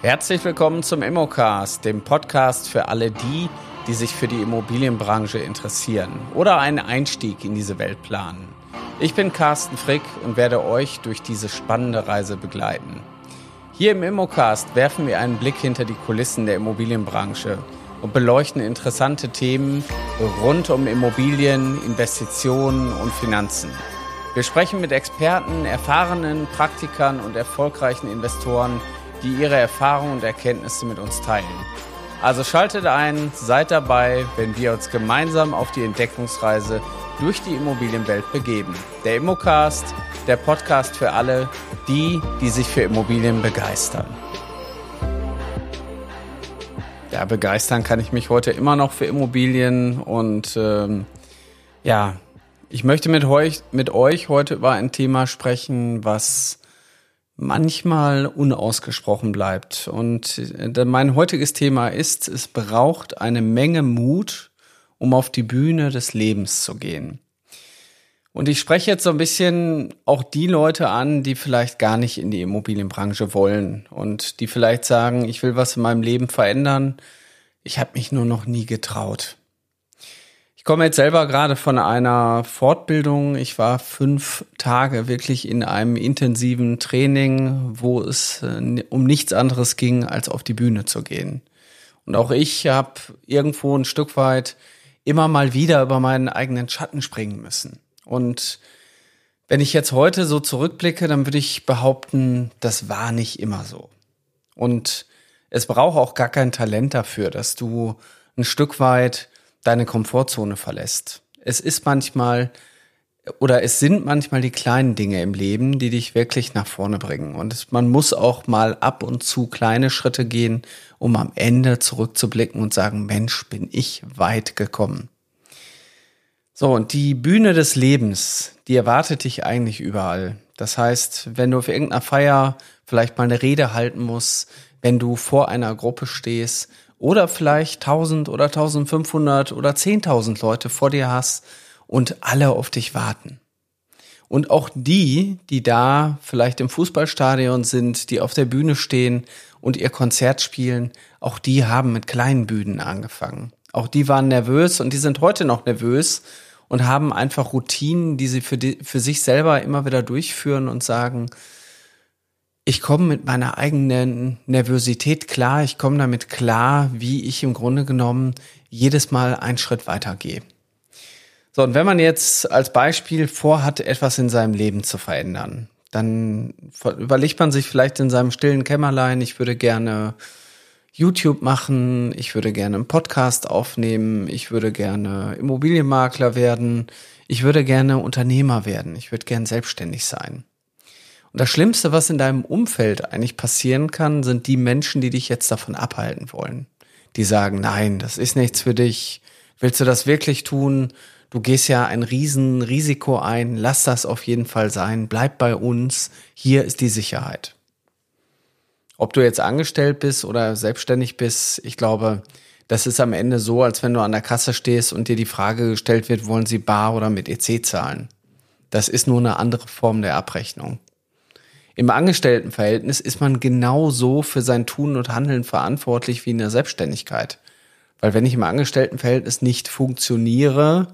Herzlich willkommen zum Immocast, dem Podcast für alle die, die sich für die Immobilienbranche interessieren oder einen Einstieg in diese Welt planen. Ich bin Carsten Frick und werde euch durch diese spannende Reise begleiten. Hier im Immocast werfen wir einen Blick hinter die Kulissen der Immobilienbranche und beleuchten interessante Themen rund um Immobilien, Investitionen und Finanzen. Wir sprechen mit Experten, erfahrenen Praktikern und erfolgreichen Investoren, die ihre Erfahrungen und Erkenntnisse mit uns teilen. Also schaltet ein, seid dabei, wenn wir uns gemeinsam auf die Entdeckungsreise durch die Immobilienwelt begeben. Der Immocast, der Podcast für alle, die, die sich für Immobilien begeistern. Ja, begeistern kann ich mich heute immer noch für Immobilien und ähm, ja, ich möchte mit euch, mit euch heute über ein Thema sprechen, was manchmal unausgesprochen bleibt. Und äh, mein heutiges Thema ist, es braucht eine Menge Mut, um auf die Bühne des Lebens zu gehen. Und ich spreche jetzt so ein bisschen auch die Leute an, die vielleicht gar nicht in die Immobilienbranche wollen und die vielleicht sagen, ich will was in meinem Leben verändern, ich habe mich nur noch nie getraut. Komme jetzt selber gerade von einer Fortbildung. Ich war fünf Tage wirklich in einem intensiven Training, wo es äh, um nichts anderes ging, als auf die Bühne zu gehen. Und auch ich habe irgendwo ein Stück weit immer mal wieder über meinen eigenen Schatten springen müssen. Und wenn ich jetzt heute so zurückblicke, dann würde ich behaupten, das war nicht immer so. Und es braucht auch gar kein Talent dafür, dass du ein Stück weit deine Komfortzone verlässt. Es ist manchmal oder es sind manchmal die kleinen Dinge im Leben, die dich wirklich nach vorne bringen. Und man muss auch mal ab und zu kleine Schritte gehen, um am Ende zurückzublicken und sagen, Mensch, bin ich weit gekommen. So, und die Bühne des Lebens, die erwartet dich eigentlich überall. Das heißt, wenn du auf irgendeiner Feier vielleicht mal eine Rede halten musst, wenn du vor einer Gruppe stehst oder vielleicht 1000 oder 1500 oder 10.000 Leute vor dir hast und alle auf dich warten. Und auch die, die da vielleicht im Fußballstadion sind, die auf der Bühne stehen und ihr Konzert spielen, auch die haben mit kleinen Bühnen angefangen. Auch die waren nervös und die sind heute noch nervös und haben einfach Routinen, die sie für, die, für sich selber immer wieder durchführen und sagen, ich komme mit meiner eigenen Nervosität klar, ich komme damit klar, wie ich im Grunde genommen jedes Mal einen Schritt weitergehe. So, und wenn man jetzt als Beispiel vorhat, etwas in seinem Leben zu verändern, dann überlegt man sich vielleicht in seinem stillen Kämmerlein, ich würde gerne YouTube machen, ich würde gerne einen Podcast aufnehmen, ich würde gerne Immobilienmakler werden, ich würde gerne Unternehmer werden, ich würde gerne selbstständig sein. Und das Schlimmste, was in deinem Umfeld eigentlich passieren kann, sind die Menschen, die dich jetzt davon abhalten wollen. Die sagen, nein, das ist nichts für dich. Willst du das wirklich tun? Du gehst ja ein Riesenrisiko ein. Lass das auf jeden Fall sein. Bleib bei uns. Hier ist die Sicherheit. Ob du jetzt angestellt bist oder selbstständig bist, ich glaube, das ist am Ende so, als wenn du an der Kasse stehst und dir die Frage gestellt wird, wollen sie bar oder mit EC zahlen? Das ist nur eine andere Form der Abrechnung. Im Angestelltenverhältnis ist man genauso für sein Tun und Handeln verantwortlich wie in der Selbstständigkeit. Weil wenn ich im Angestelltenverhältnis nicht funktioniere,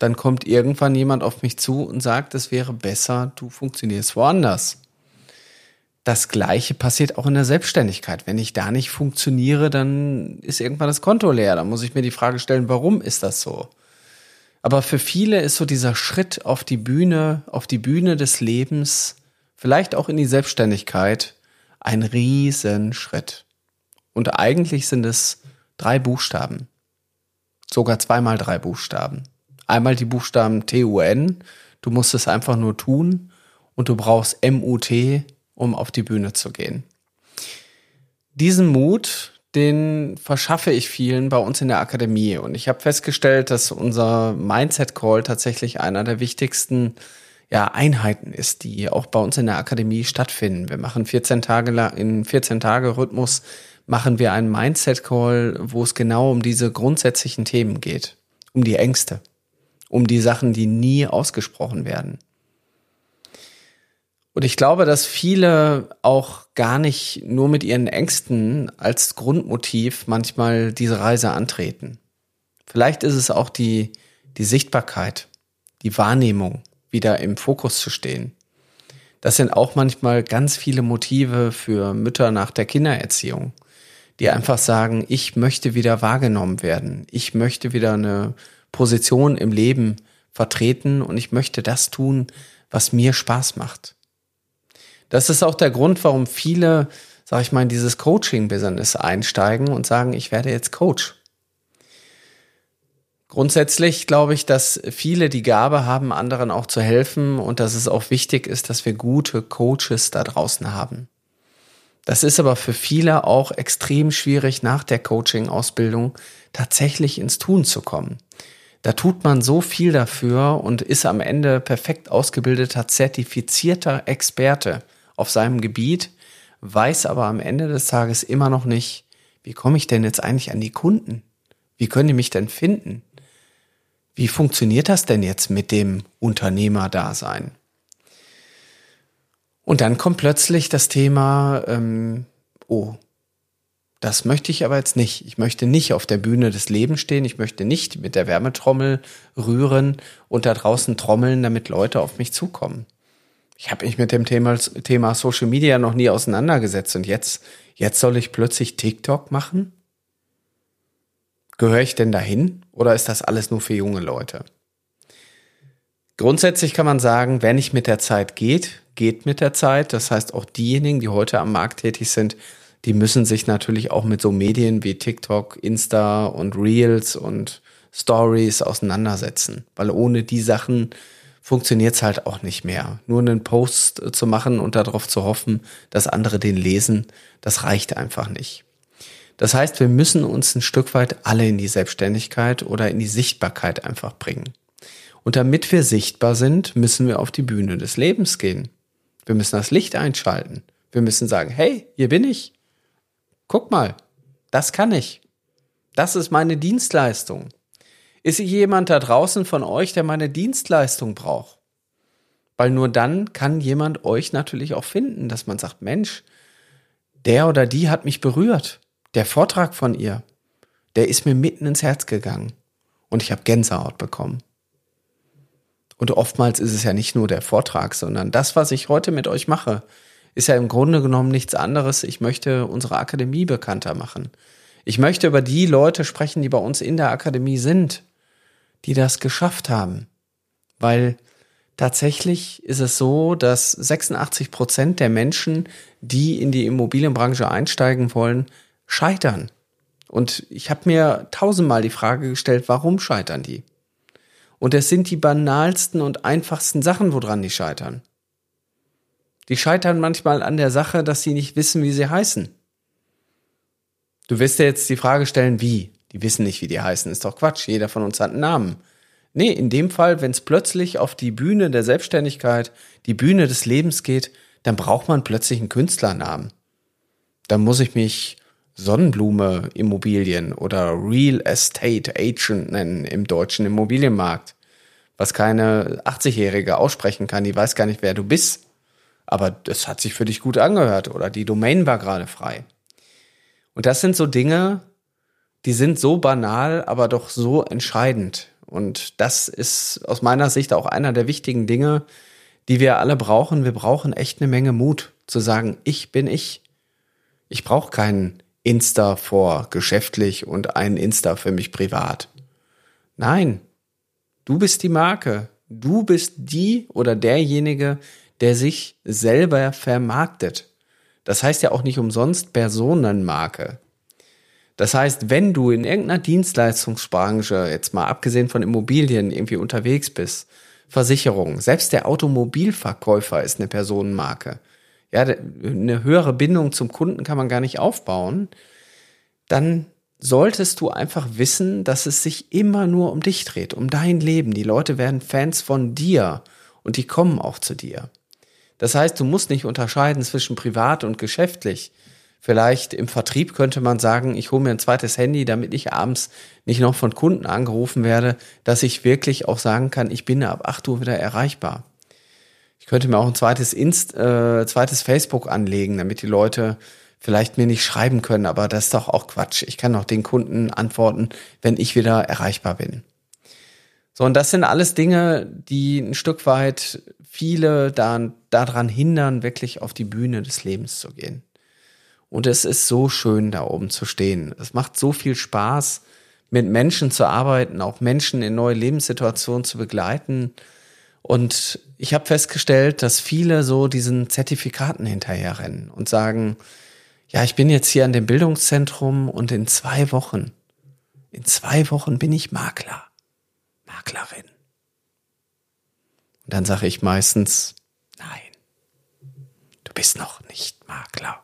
dann kommt irgendwann jemand auf mich zu und sagt, es wäre besser, du funktionierst woanders. Das Gleiche passiert auch in der Selbstständigkeit. Wenn ich da nicht funktioniere, dann ist irgendwann das Konto leer. Da muss ich mir die Frage stellen, warum ist das so? Aber für viele ist so dieser Schritt auf die Bühne, auf die Bühne des Lebens vielleicht auch in die Selbstständigkeit, ein Riesenschritt. Und eigentlich sind es drei Buchstaben. Sogar zweimal drei Buchstaben. Einmal die Buchstaben T-U-N, du musst es einfach nur tun und du brauchst M-U-T, um auf die Bühne zu gehen. Diesen Mut, den verschaffe ich vielen bei uns in der Akademie. Und ich habe festgestellt, dass unser Mindset Call tatsächlich einer der wichtigsten ja, Einheiten ist, die auch bei uns in der Akademie stattfinden. Wir machen 14 Tage lang, in 14 Tage Rhythmus machen wir einen Mindset Call, wo es genau um diese grundsätzlichen Themen geht. Um die Ängste. Um die Sachen, die nie ausgesprochen werden. Und ich glaube, dass viele auch gar nicht nur mit ihren Ängsten als Grundmotiv manchmal diese Reise antreten. Vielleicht ist es auch die, die Sichtbarkeit, die Wahrnehmung, wieder im Fokus zu stehen. Das sind auch manchmal ganz viele Motive für Mütter nach der Kindererziehung, die einfach sagen, ich möchte wieder wahrgenommen werden, ich möchte wieder eine Position im Leben vertreten und ich möchte das tun, was mir Spaß macht. Das ist auch der Grund, warum viele, sag ich mal, in dieses Coaching-Business einsteigen und sagen, ich werde jetzt Coach. Grundsätzlich glaube ich, dass viele die Gabe haben, anderen auch zu helfen und dass es auch wichtig ist, dass wir gute Coaches da draußen haben. Das ist aber für viele auch extrem schwierig, nach der Coaching-Ausbildung tatsächlich ins Tun zu kommen. Da tut man so viel dafür und ist am Ende perfekt ausgebildeter, zertifizierter Experte auf seinem Gebiet, weiß aber am Ende des Tages immer noch nicht, wie komme ich denn jetzt eigentlich an die Kunden? Wie können die mich denn finden? Wie funktioniert das denn jetzt mit dem Unternehmerdasein? Und dann kommt plötzlich das Thema, ähm, oh, das möchte ich aber jetzt nicht. Ich möchte nicht auf der Bühne des Lebens stehen. Ich möchte nicht mit der Wärmetrommel rühren und da draußen trommeln, damit Leute auf mich zukommen. Ich habe mich mit dem Thema, Thema Social Media noch nie auseinandergesetzt und jetzt, jetzt soll ich plötzlich TikTok machen? Gehöre ich denn dahin oder ist das alles nur für junge Leute? Grundsätzlich kann man sagen, wer nicht mit der Zeit geht, geht mit der Zeit. Das heißt, auch diejenigen, die heute am Markt tätig sind, die müssen sich natürlich auch mit so Medien wie TikTok, Insta und Reels und Stories auseinandersetzen, weil ohne die Sachen funktioniert es halt auch nicht mehr. Nur einen Post zu machen und darauf zu hoffen, dass andere den lesen, das reicht einfach nicht. Das heißt, wir müssen uns ein Stück weit alle in die Selbstständigkeit oder in die Sichtbarkeit einfach bringen. Und damit wir sichtbar sind, müssen wir auf die Bühne des Lebens gehen. Wir müssen das Licht einschalten. Wir müssen sagen, hey, hier bin ich. Guck mal, das kann ich. Das ist meine Dienstleistung. Ist jemand da draußen von euch, der meine Dienstleistung braucht? Weil nur dann kann jemand euch natürlich auch finden, dass man sagt, Mensch, der oder die hat mich berührt der Vortrag von ihr, der ist mir mitten ins Herz gegangen und ich habe Gänsehaut bekommen. Und oftmals ist es ja nicht nur der Vortrag, sondern das, was ich heute mit euch mache, ist ja im Grunde genommen nichts anderes. Ich möchte unsere Akademie bekannter machen. Ich möchte über die Leute sprechen, die bei uns in der Akademie sind, die das geschafft haben. Weil tatsächlich ist es so, dass 86 Prozent der Menschen, die in die Immobilienbranche einsteigen wollen, scheitern. Und ich habe mir tausendmal die Frage gestellt, warum scheitern die? Und es sind die banalsten und einfachsten Sachen, woran die scheitern. Die scheitern manchmal an der Sache, dass sie nicht wissen, wie sie heißen. Du wirst dir jetzt die Frage stellen, wie? Die wissen nicht, wie die heißen. Ist doch Quatsch. Jeder von uns hat einen Namen. Nee, in dem Fall, wenn es plötzlich auf die Bühne der Selbstständigkeit, die Bühne des Lebens geht, dann braucht man plötzlich einen Künstlernamen. Dann muss ich mich Sonnenblume Immobilien oder Real Estate Agent nennen im deutschen Immobilienmarkt. Was keine 80-Jährige aussprechen kann, die weiß gar nicht, wer du bist. Aber das hat sich für dich gut angehört oder die Domain war gerade frei. Und das sind so Dinge, die sind so banal, aber doch so entscheidend. Und das ist aus meiner Sicht auch einer der wichtigen Dinge, die wir alle brauchen. Wir brauchen echt eine Menge Mut zu sagen, ich bin ich. Ich brauche keinen Insta vor geschäftlich und ein Insta für mich privat. Nein, du bist die Marke. Du bist die oder derjenige, der sich selber vermarktet. Das heißt ja auch nicht umsonst Personenmarke. Das heißt, wenn du in irgendeiner Dienstleistungsbranche, jetzt mal abgesehen von Immobilien, irgendwie unterwegs bist, Versicherung, selbst der Automobilverkäufer ist eine Personenmarke ja, eine höhere Bindung zum Kunden kann man gar nicht aufbauen, dann solltest du einfach wissen, dass es sich immer nur um dich dreht, um dein Leben. Die Leute werden Fans von dir und die kommen auch zu dir. Das heißt, du musst nicht unterscheiden zwischen privat und geschäftlich. Vielleicht im Vertrieb könnte man sagen, ich hole mir ein zweites Handy, damit ich abends nicht noch von Kunden angerufen werde, dass ich wirklich auch sagen kann, ich bin ab 8 Uhr wieder erreichbar. Ich könnte mir auch ein zweites, Inst, äh, zweites Facebook anlegen, damit die Leute vielleicht mir nicht schreiben können, aber das ist doch auch Quatsch. Ich kann doch den Kunden antworten, wenn ich wieder erreichbar bin. So, und das sind alles Dinge, die ein Stück weit viele da, daran hindern, wirklich auf die Bühne des Lebens zu gehen. Und es ist so schön, da oben zu stehen. Es macht so viel Spaß, mit Menschen zu arbeiten, auch Menschen in neue Lebenssituationen zu begleiten. Und ich habe festgestellt, dass viele so diesen Zertifikaten hinterherrennen und sagen, ja, ich bin jetzt hier an dem Bildungszentrum und in zwei Wochen, in zwei Wochen bin ich Makler, Maklerin. Und dann sage ich meistens, nein, du bist noch nicht Makler.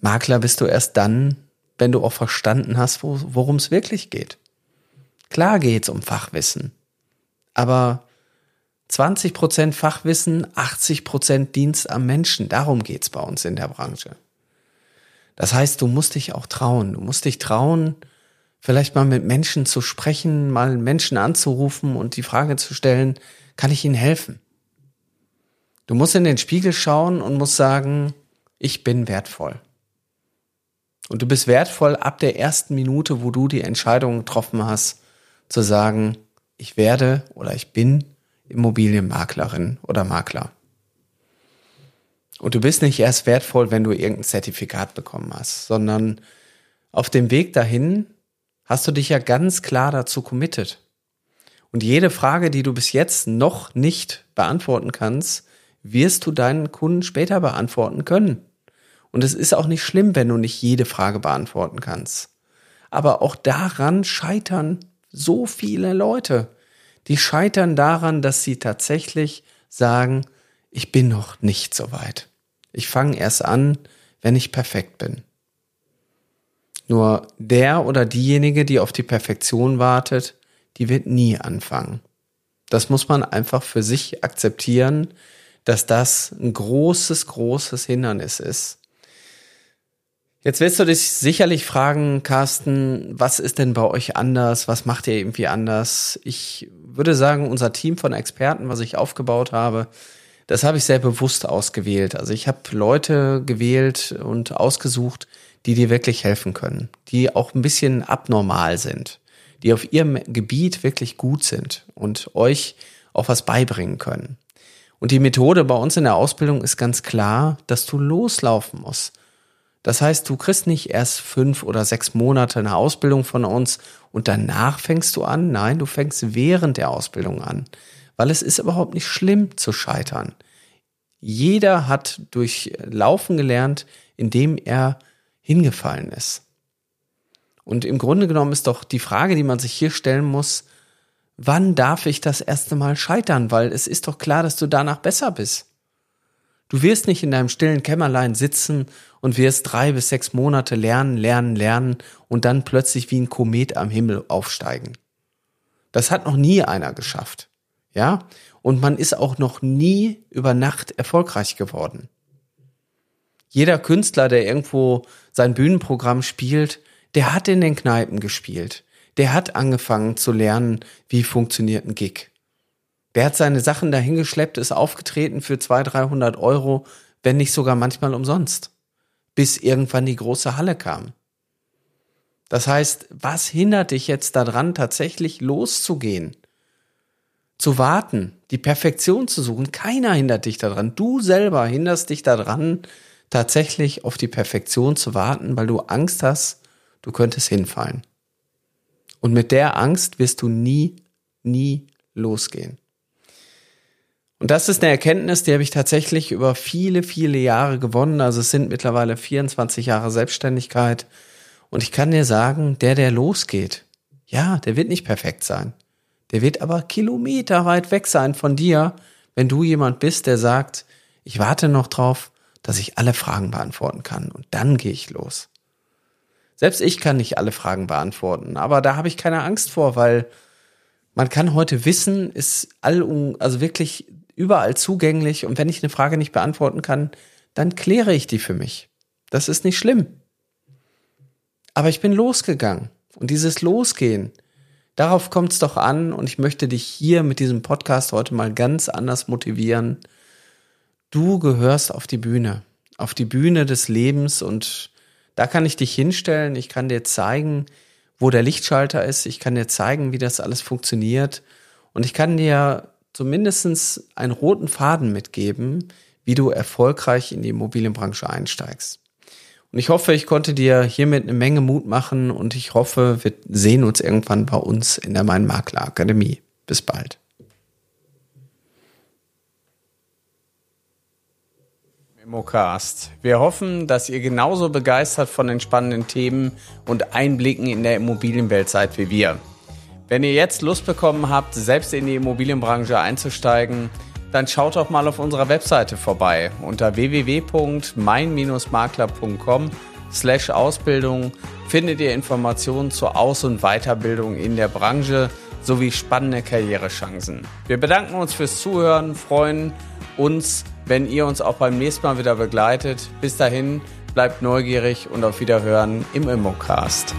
Makler bist du erst dann, wenn du auch verstanden hast, worum es wirklich geht. Klar geht's um Fachwissen, aber 20% Fachwissen, 80% Dienst am Menschen, darum geht's bei uns in der Branche. Das heißt, du musst dich auch trauen, du musst dich trauen, vielleicht mal mit Menschen zu sprechen, mal Menschen anzurufen und die Frage zu stellen, kann ich ihnen helfen? Du musst in den Spiegel schauen und musst sagen, ich bin wertvoll. Und du bist wertvoll ab der ersten Minute, wo du die Entscheidung getroffen hast, zu sagen, ich werde oder ich bin Immobilienmaklerin oder Makler. Und du bist nicht erst wertvoll, wenn du irgendein Zertifikat bekommen hast, sondern auf dem Weg dahin hast du dich ja ganz klar dazu committed. Und jede Frage, die du bis jetzt noch nicht beantworten kannst, wirst du deinen Kunden später beantworten können. Und es ist auch nicht schlimm, wenn du nicht jede Frage beantworten kannst. Aber auch daran scheitern so viele Leute. Die scheitern daran, dass sie tatsächlich sagen, ich bin noch nicht so weit. Ich fange erst an, wenn ich perfekt bin. Nur der oder diejenige, die auf die Perfektion wartet, die wird nie anfangen. Das muss man einfach für sich akzeptieren, dass das ein großes, großes Hindernis ist. Jetzt wirst du dich sicherlich fragen, Carsten, was ist denn bei euch anders? Was macht ihr irgendwie anders? Ich würde sagen, unser Team von Experten, was ich aufgebaut habe, das habe ich sehr bewusst ausgewählt. Also ich habe Leute gewählt und ausgesucht, die dir wirklich helfen können, die auch ein bisschen abnormal sind, die auf ihrem Gebiet wirklich gut sind und euch auch was beibringen können. Und die Methode bei uns in der Ausbildung ist ganz klar, dass du loslaufen musst. Das heißt, du kriegst nicht erst fünf oder sechs Monate eine Ausbildung von uns und danach fängst du an. Nein, du fängst während der Ausbildung an. Weil es ist überhaupt nicht schlimm zu scheitern. Jeder hat durch Laufen gelernt, indem er hingefallen ist. Und im Grunde genommen ist doch die Frage, die man sich hier stellen muss, wann darf ich das erste Mal scheitern? Weil es ist doch klar, dass du danach besser bist. Du wirst nicht in deinem stillen Kämmerlein sitzen und wirst drei bis sechs Monate lernen, lernen, lernen und dann plötzlich wie ein Komet am Himmel aufsteigen. Das hat noch nie einer geschafft. Ja? Und man ist auch noch nie über Nacht erfolgreich geworden. Jeder Künstler, der irgendwo sein Bühnenprogramm spielt, der hat in den Kneipen gespielt. Der hat angefangen zu lernen, wie funktioniert ein Gig. Der hat seine Sachen dahingeschleppt, ist aufgetreten für 200, 300 Euro, wenn nicht sogar manchmal umsonst. Bis irgendwann die große Halle kam. Das heißt, was hindert dich jetzt daran, tatsächlich loszugehen? Zu warten, die Perfektion zu suchen? Keiner hindert dich daran. Du selber hinderst dich daran, tatsächlich auf die Perfektion zu warten, weil du Angst hast, du könntest hinfallen. Und mit der Angst wirst du nie, nie losgehen. Und das ist eine Erkenntnis, die habe ich tatsächlich über viele, viele Jahre gewonnen. Also es sind mittlerweile 24 Jahre Selbstständigkeit. Und ich kann dir sagen, der, der losgeht, ja, der wird nicht perfekt sein. Der wird aber kilometerweit weg sein von dir, wenn du jemand bist, der sagt, ich warte noch drauf, dass ich alle Fragen beantworten kann. Und dann gehe ich los. Selbst ich kann nicht alle Fragen beantworten, aber da habe ich keine Angst vor, weil man kann heute wissen, ist all, also wirklich überall zugänglich. Und wenn ich eine Frage nicht beantworten kann, dann kläre ich die für mich. Das ist nicht schlimm. Aber ich bin losgegangen. Und dieses Losgehen, Darauf kommt es doch an. Und ich möchte dich hier mit diesem Podcast heute mal ganz anders motivieren. Du gehörst auf die Bühne, auf die Bühne des Lebens. Und da kann ich dich hinstellen, ich kann dir zeigen, wo der Lichtschalter ist, ich kann dir zeigen, wie das alles funktioniert. Und ich kann dir zumindest einen roten Faden mitgeben, wie du erfolgreich in die Immobilienbranche einsteigst. Und ich hoffe, ich konnte dir hiermit eine Menge Mut machen und ich hoffe, wir sehen uns irgendwann bei uns in der Mein Makler Akademie. Bis bald. Immocast. Wir hoffen, dass ihr genauso begeistert von den spannenden Themen und Einblicken in der Immobilienwelt seid wie wir. Wenn ihr jetzt Lust bekommen habt, selbst in die Immobilienbranche einzusteigen, dann schaut doch mal auf unserer Webseite vorbei unter www.mein-makler.com slash Ausbildung findet ihr Informationen zur Aus- und Weiterbildung in der Branche sowie spannende Karrierechancen. Wir bedanken uns fürs Zuhören, freuen uns, wenn ihr uns auch beim nächsten Mal wieder begleitet. Bis dahin, bleibt neugierig und auf Wiederhören im Immocast.